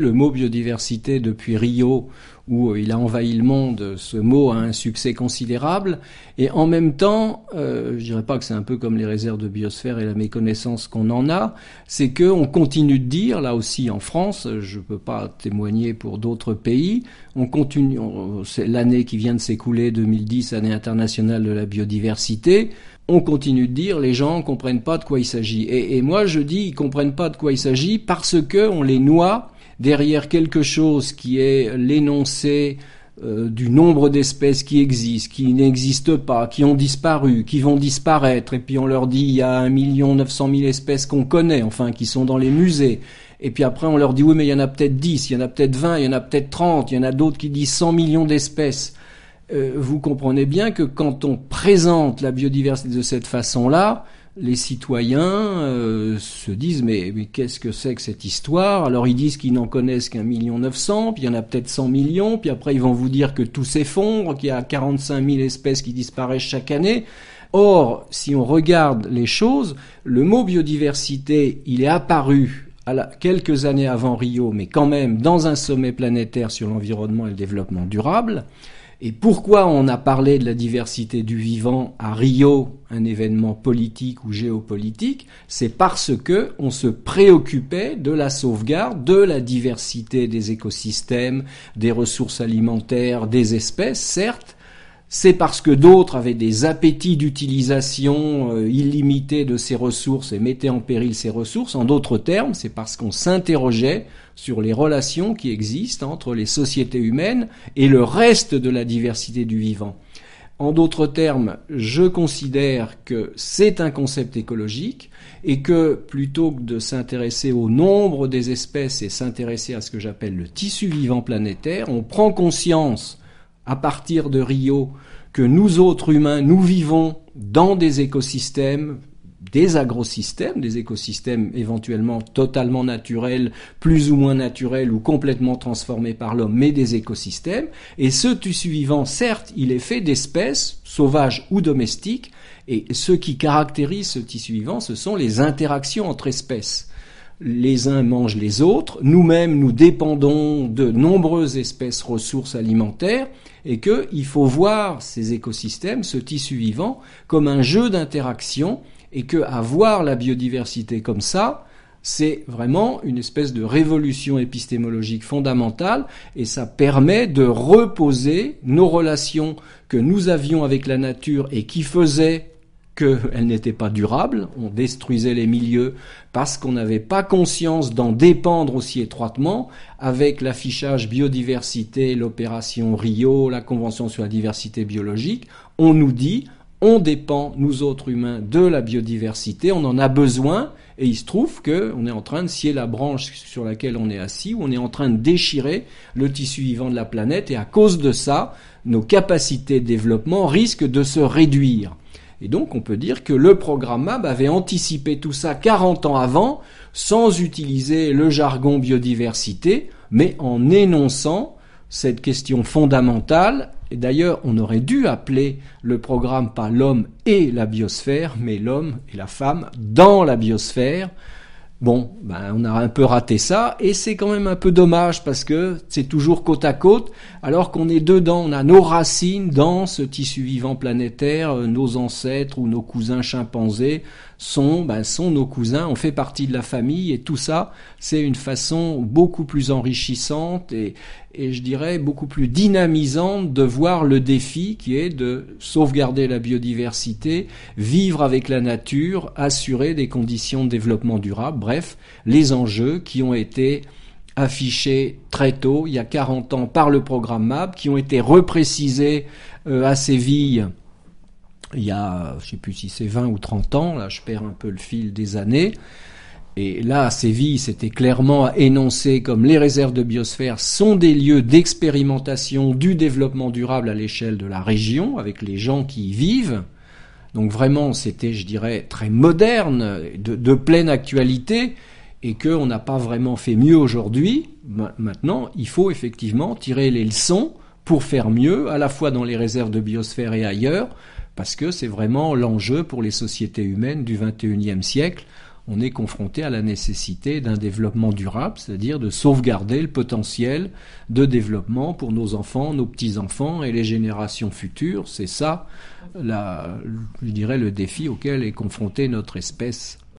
Le mot biodiversité depuis Rio, où il a envahi le monde, ce mot a un succès considérable. Et en même temps, euh, je dirais pas que c'est un peu comme les réserves de biosphère et la méconnaissance qu'on en a, c'est qu'on continue de dire, là aussi en France, je ne peux pas témoigner pour d'autres pays, on continue, c'est l'année qui vient de s'écouler, 2010, année internationale de la biodiversité, on continue de dire les gens comprennent pas de quoi il s'agit. Et, et, moi je dis ils comprennent pas de quoi il s'agit parce que on les noie derrière quelque chose qui est l'énoncé euh, du nombre d'espèces qui existent, qui n'existent pas, qui ont disparu, qui vont disparaître, et puis on leur dit il y a un million neuf cent mille espèces qu'on connaît, enfin qui sont dans les musées, et puis après on leur dit oui mais il y en a peut-être dix, il y en a peut-être vingt, il y en a peut-être trente, il y en a d'autres qui disent cent millions d'espèces. Euh, vous comprenez bien que quand on présente la biodiversité de cette façon-là, les citoyens euh, se disent mais, qu'est-ce que c'est que cette histoire? Alors ils disent qu'ils n'en connaissent qu'un million neuf cents, puis il y en a peut-être cent millions, puis après ils vont vous dire que tout s'effondre, qu'il y a quarante-cinq mille espèces qui disparaissent chaque année. Or, si on regarde les choses, le mot biodiversité, il est apparu quelques années avant Rio, mais quand même dans un sommet planétaire sur l'environnement et le développement durable. Et pourquoi on a parlé de la diversité du vivant à Rio, un événement politique ou géopolitique? C'est parce que on se préoccupait de la sauvegarde de la diversité des écosystèmes, des ressources alimentaires, des espèces, certes, c'est parce que d'autres avaient des appétits d'utilisation euh, illimités de ces ressources et mettaient en péril ces ressources. En d'autres termes, c'est parce qu'on s'interrogeait sur les relations qui existent entre les sociétés humaines et le reste de la diversité du vivant. En d'autres termes, je considère que c'est un concept écologique et que plutôt que de s'intéresser au nombre des espèces et s'intéresser à ce que j'appelle le tissu vivant planétaire, on prend conscience à partir de Rio que nous autres humains, nous vivons dans des écosystèmes, des agrosystèmes, des écosystèmes éventuellement totalement naturels, plus ou moins naturels ou complètement transformés par l'homme, mais des écosystèmes. Et ce tissu vivant, certes, il est fait d'espèces, sauvages ou domestiques, et ce qui caractérise ce tissu vivant, ce sont les interactions entre espèces les uns mangent les autres, nous-mêmes nous dépendons de nombreuses espèces ressources alimentaires, et qu'il faut voir ces écosystèmes, ce tissu vivant, comme un jeu d'interaction, et que voir la biodiversité comme ça, c'est vraiment une espèce de révolution épistémologique fondamentale et ça permet de reposer nos relations que nous avions avec la nature et qui faisaient qu'elle n'était pas durable, on détruisait les milieux parce qu'on n'avait pas conscience d'en dépendre aussi étroitement avec l'affichage biodiversité, l'opération Rio, la Convention sur la diversité biologique, on nous dit on dépend, nous autres humains, de la biodiversité, on en a besoin, et il se trouve qu'on est en train de scier la branche sur laquelle on est assis, on est en train de déchirer le tissu vivant de la planète, et à cause de ça, nos capacités de développement risquent de se réduire. Et donc on peut dire que le programme MAB avait anticipé tout ça 40 ans avant, sans utiliser le jargon biodiversité, mais en énonçant cette question fondamentale. Et d'ailleurs, on aurait dû appeler le programme pas l'homme et la biosphère, mais l'homme et la femme dans la biosphère, Bon, ben on a un peu raté ça, et c'est quand même un peu dommage parce que c'est toujours côte à côte, alors qu'on est dedans, on a nos racines dans ce tissu vivant planétaire, euh, nos ancêtres ou nos cousins chimpanzés sont, ben, sont nos cousins, on fait partie de la famille, et tout ça, c'est une façon beaucoup plus enrichissante et, et je dirais beaucoup plus dynamisante de voir le défi qui est de sauvegarder la biodiversité, vivre avec la nature, assurer des conditions de développement durable, bref, les enjeux qui ont été affichés très tôt, il y a 40 ans, par le programme MAP, qui ont été reprécisés euh, à Séville il y a, je sais plus si c'est 20 ou 30 ans, là je perds un peu le fil des années, et là, Séville, c'était clairement énoncé comme les réserves de biosphère sont des lieux d'expérimentation du développement durable à l'échelle de la région, avec les gens qui y vivent. Donc vraiment, c'était, je dirais, très moderne, de, pleine actualité, et qu'on n'a pas vraiment fait mieux aujourd'hui. Maintenant, il faut effectivement tirer les leçons pour faire mieux, à la fois dans les réserves de biosphère et ailleurs, parce que c'est vraiment l'enjeu pour les sociétés humaines du XXIe siècle on est confronté à la nécessité d'un développement durable, c'est-à-dire de sauvegarder le potentiel de développement pour nos enfants, nos petits-enfants et les générations futures. C'est ça, je dirais, le défi auquel est confrontée notre espèce